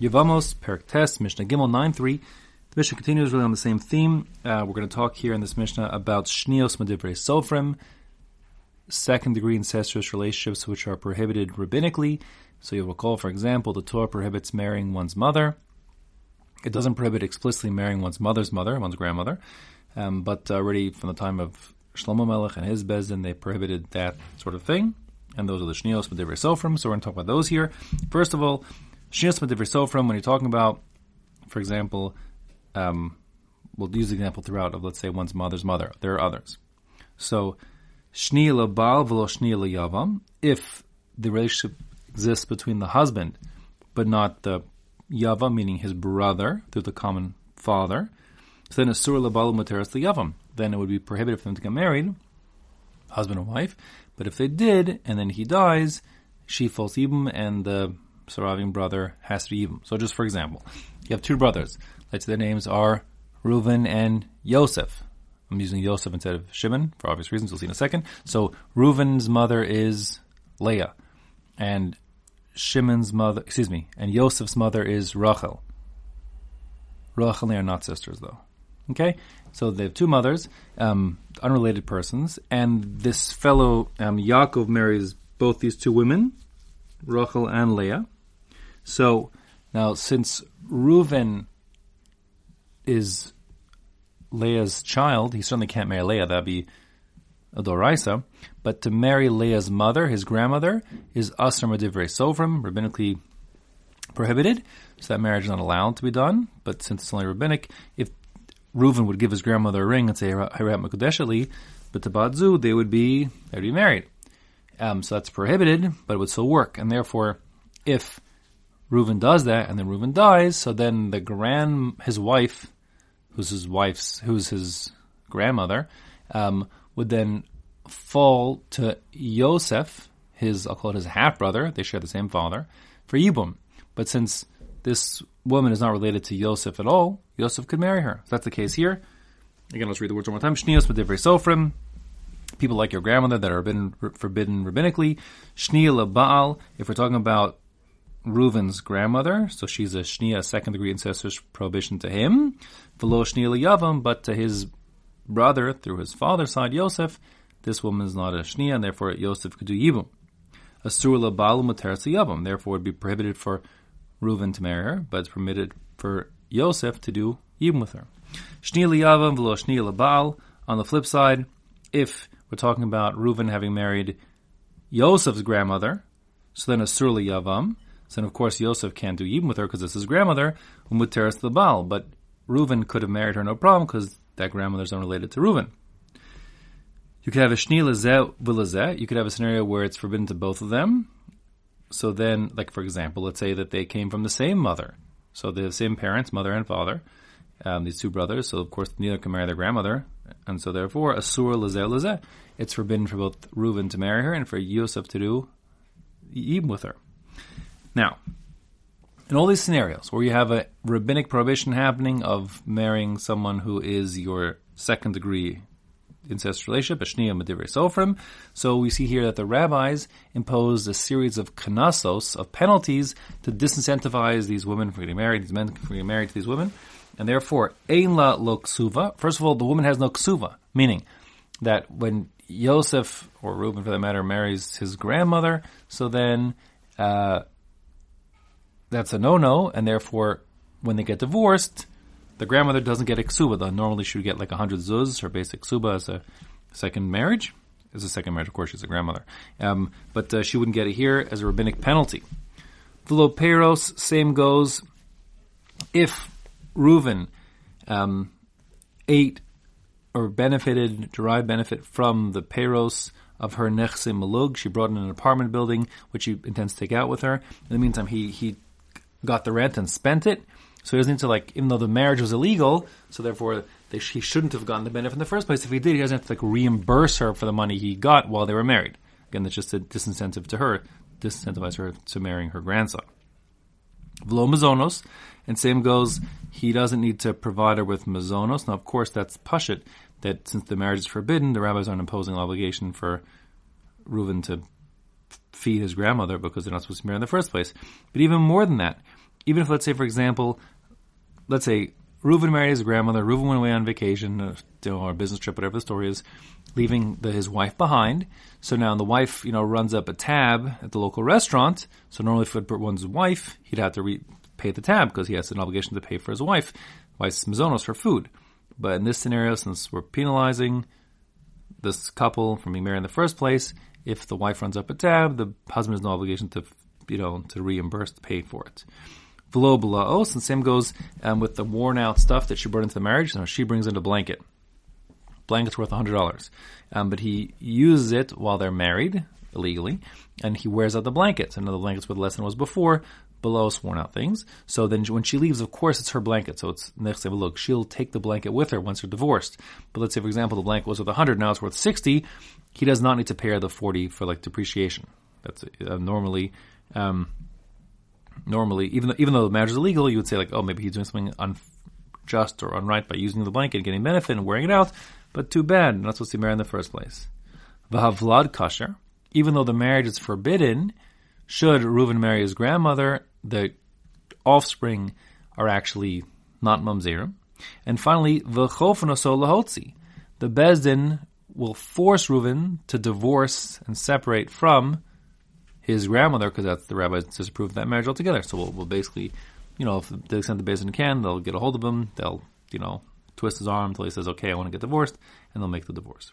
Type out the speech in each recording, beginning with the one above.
Yevamos, Perik Tes, Mishnah Gimel 9 3. The Mishnah continues really on the same theme. Uh, we're going to talk here in this Mishnah about Shnios Medivrei Sofrim, second degree incestuous relationships which are prohibited rabbinically. So you'll recall, for example, the Torah prohibits marrying one's mother. It doesn't prohibit explicitly marrying one's mother's mother, one's grandmother, um, but already from the time of Shlomo Melech and his Bezdin, they prohibited that sort of thing. And those are the Shnios Medivrei Sofrim, so we're going to talk about those here. First of all, Medivrei Sofrim, when you're talking about, for example, um, we'll use the example throughout of, let's say, one's mother's mother. There are others. So, Shni Baal v'lo Shni Yavam, if the relationship exists between the husband, but not the Yava, meaning his brother, through the common father, so then Asur Labal Materas Yavam. Then it would be prohibited for them to get married, husband and wife. But if they did, and then he dies, she falls Ibum, and the surviving brother has to be Ibum. So just for example, you have two brothers. Let's say their names are Reuven and Yosef. I'm using Yosef instead of Shimon for obvious reasons. We'll see in a second. So Reuven's mother is Leah, and Shimon's mother, excuse me, and Yosef's mother is Rachel. Rachel and they are not sisters, though. Okay, so they have two mothers, um, unrelated persons, and this fellow um, Yaakov marries both these two women, Rachel and Leah. So now, since Reuven is Leah's child, he certainly can't marry Leah. That'd be a doraisa. But to marry Leah's mother, his grandmother, is asr madivrei sovrim, rabbinically prohibited. So that marriage is not allowed to be done. But since it's only rabbinic, if Reuven would give his grandmother a ring and say Hirat Makudeshali, but to Badzu, they would be they would be married. Um, so that's prohibited, but it would still work. And therefore, if Reuven does that and then Reuven dies, so then the grand his wife who's his wife's, who's his grandmother, um, would then fall to Yosef, his, I'll call it his half brother. They share the same father for Yibum. But since this woman is not related to Yosef at all, Yosef could marry her. So that's the case here. Again, let's read the words one more time. Shnios b'divrei sofrim. People like your grandmother that are forbidden, forbidden rabbinically. Shnia Baal. If we're talking about Reuven's grandmother, so she's a Shnia, second degree incestuous prohibition to him. Velo Shnia Yavam, but to his brother through his father's side, Yosef, this woman is not a Shnia, and therefore Yosef could do Yibum. Asur Labalu Materas Yavam, therefore it would be prohibited for Reuven to marry her, but it's permitted for Yosef to do Yibum with her. Shnia Yavam, Velo Shnia Labal. On the flip side, if we're talking about Reuven having married Yosef's grandmother, so then Asur Yavam, so of course, Yosef can't do Yibum with her because it's his grandmother, Umuteres the Baal. But Reuven could have married her no problem because that grandmother's unrelated to Reuven. You could have a Shni. You could have a scenario where it's forbidden to both of them. So then, like for example, let's say that they came from the same mother. So they have the same parents, mother and father, um, these two brothers. So of course, neither can marry their grandmother. And so therefore, Asur Lezeh Lezeh. It's forbidden for both Reuven to marry her and for Yosef to do Yibum with her. Now, in all these scenarios where you have a rabbinic prohibition happening of marrying someone who is your second degree incest relationship, Ashniya Sofrim. So we see here that the rabbis imposed a series of kanasos, of penalties, to disincentivize these women from getting married, these men from getting married to these women. And therefore, Ein la lo ksuva. First of all, the woman has no ksuva, meaning that when Yosef, or Reuben for that matter, marries his grandmother, so then uh, that's a no-no, and therefore, when they get divorced, the grandmother doesn't get a ksuba. Normally, she would get like hundred zuz, her basic ksuba as a second marriage. As a second marriage, of course, she's a grandmother. Um, but uh, she wouldn't get it here as a rabbinic penalty. Philoperos, same goes. If Reuven um, ate or benefited, derived benefit from the peros of her nechse malug, she brought in an apartment building which he intends to take out with her. In the meantime, he he got the rent and spent it. So he doesn't need to like, even though the marriage was illegal, so therefore they, he shouldn't have gotten the benefit in the first place. If he did, he doesn't have to like reimburse her for the money he got while they were married. Again, that's just a disincentive to her, disincentivize her to marrying her grandson. Vlo mazonos, and same goes, he doesn't need to provide her with mazonos. Now, of course, that's pashit, that since the marriage is forbidden, the rabbis aren't imposing an obligation for Reuven to feed his grandmother because they're not supposed to marry in the first place. But even more than that, even if, let's say, for example, let's say Reuven married his grandmother, Reuven went away on vacation, uh, or a business trip, whatever the story is, leaving the, his wife behind. So now the wife, you know, runs up a tab at the local restaurant. So normally if it one's wife, he'd have to re- pay the tab because he has an obligation to pay for his wife, wife's mazonos for food. But in this scenario, since we're penalizing this couple from being married in the first place, if the wife runs up a tab, the husband has no obligation to, you know, to reimburse, to pay for it. Velo belaos, and same goes um, with the worn out stuff that she brought into the marriage. So she brings in a blanket. Blanket's worth $100. Um, but he uses it while they're married, illegally, and he wears out the blanket. So now the blanket's worth less than it was before, below worn out things. So then when she leaves, of course, it's her blanket. So it's nechse malug, she'll take the blanket with her once they're divorced. But let's say, for example, the blanket was worth 100, now it's worth 60. He does not need to pay her the 40 for like depreciation. That's uh, normally, um, normally, even though, even though the marriage is illegal, you would say like, oh, maybe he's doing something unjust or unright by using the blanket, getting benefit and wearing it out. But too bad, not supposed to be married in the first place. Vahavlad kasher, even though the marriage is forbidden, should Reuven marry his grandmother, the offspring are actually not mamzerim. And finally, v'chofnoso lahotzi, the bezdin will force Reuven to divorce and separate from his grandmother because that's the rabbis disapprove of that marriage altogether. So we'll, we'll basically, you know, if the extent the Bezdin can, they'll get a hold of him. They'll, you know, twist his arm until he says, "Okay, I want to get divorced," and they'll make the divorce.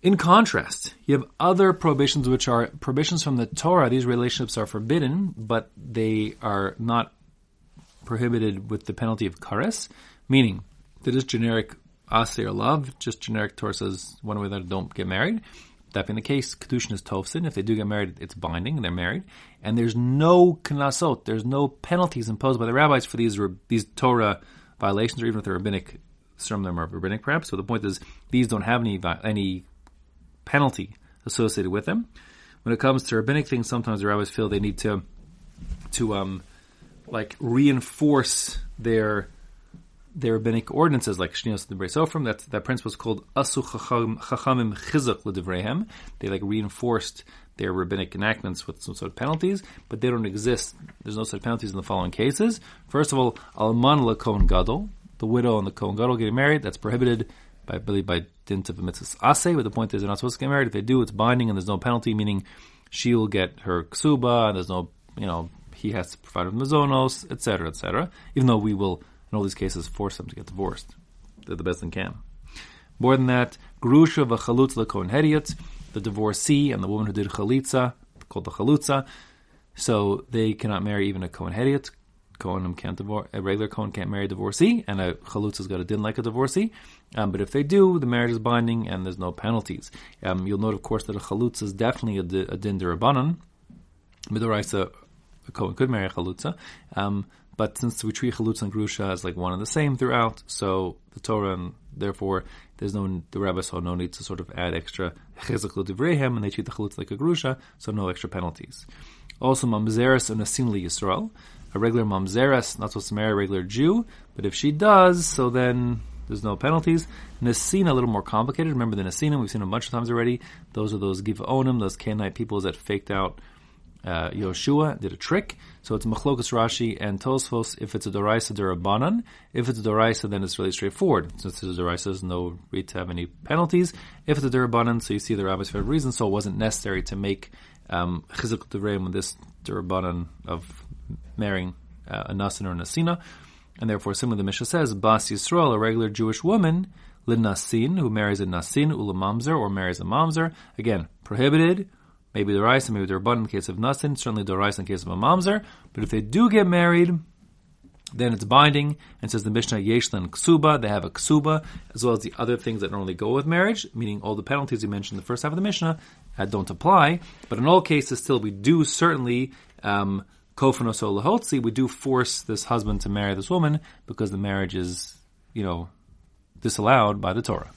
In contrast, you have other prohibitions which are prohibitions from the Torah. These relationships are forbidden, but they are not prohibited with the penalty of kares, meaning that is generic aser love, just generic Torah says one way that don't get married. That being the case, kedushin is tofsin. If they do get married, it's binding, they're married. And there's no knasot, there's no penalties imposed by the rabbis for these these Torah violations, or even if they're rabbinic, some of them are rabbinic perhaps. So the point is, these don't have any any penalty associated with them. When it comes to rabbinic things, sometimes the rabbis feel they need to to um like reinforce their their rabbinic ordinances like Shnios and Sofrim. That that principle is called Asu Chachamim Chizuk L'Divreihem. They like reinforced their rabbinic enactments with some sort of penalties, but they don't exist. There's no such penalties in the following cases. First of all, Alman LaKohen Gadol, the widow and the Kohen Gadol getting married, that's prohibited by, I believe, by dint of a mitzvah ase, but the point is they're not supposed to get married. If they do, it's binding and there's no penalty, meaning she will get her ksuba, and there's no, you know, he has to provide her mazonos, etc., etc. Even though we will, in all these cases, force them to get divorced. They're the best they can. More than that, grusha v'chalutz lekohen hediot, the divorcee and the woman who did chalitza, called the chalutza, so they cannot marry even a kohen hediot. Kohanim can't divorce, a regular Kohen can't marry a divorcee, and a chalutza's got a din like a divorcee. Um, but if they do, the marriage is binding and there's no penalties. Um, you'll note, of course, that a chalutza is definitely a, a din derabanan. Midoraisa, a Kohen could marry a chalutza. Um, but since we treat chalutza and grusha as like one and the same throughout, so the Torah and therefore there's no the rabbis saw no need to sort of add extra chizuk divrehem, and they treat the chalutza like a grusha, so no extra penalties. Also, mamzeres unasin li Yisrael a regular mamzeres, not supposed to marry a regular Jew, but if she does, so then there's no penalties. Nesina, a little more complicated. Remember the Nesina, we've seen a bunch of times already. Those are those Givaonim, those Canaanite peoples that faked out uh, Yoshua, did a trick. So it's Machlokas Rashi and Tosfos if it's a Doraisa Durabanan. If it's a Doraisa, then it's really straightforward. Since it's a Doraisa, there's no need to have any penalties. If it's a Durabanan, so you see the rabbis for a reason, so it wasn't necessary to make um, Chizuk with this Durabanan of marrying uh, a Nasan or a Nasina. And therefore, similarly, the Mishnah says, Bas Yisrael, a regular Jewish woman, Lin Nasin, who marries a Nasin, Ula Mamzer, or marries a Mamzer. Again, prohibited. Midoraisa, maybe the rabban in case of Nasin, certainly doraisa in case of a Mamzer. But if they do get married, then it's binding, and says the Mishnah Yeshlan Ksuba, they have a Ksuba, as well as the other things that normally go with marriage, meaning all the penalties you mentioned in the first half of the Mishnah uh, don't apply. But in all cases, still, we do certainly um, Kofanos lahotzi, we do force this husband to marry this woman because the marriage is, you know, disallowed by the Torah.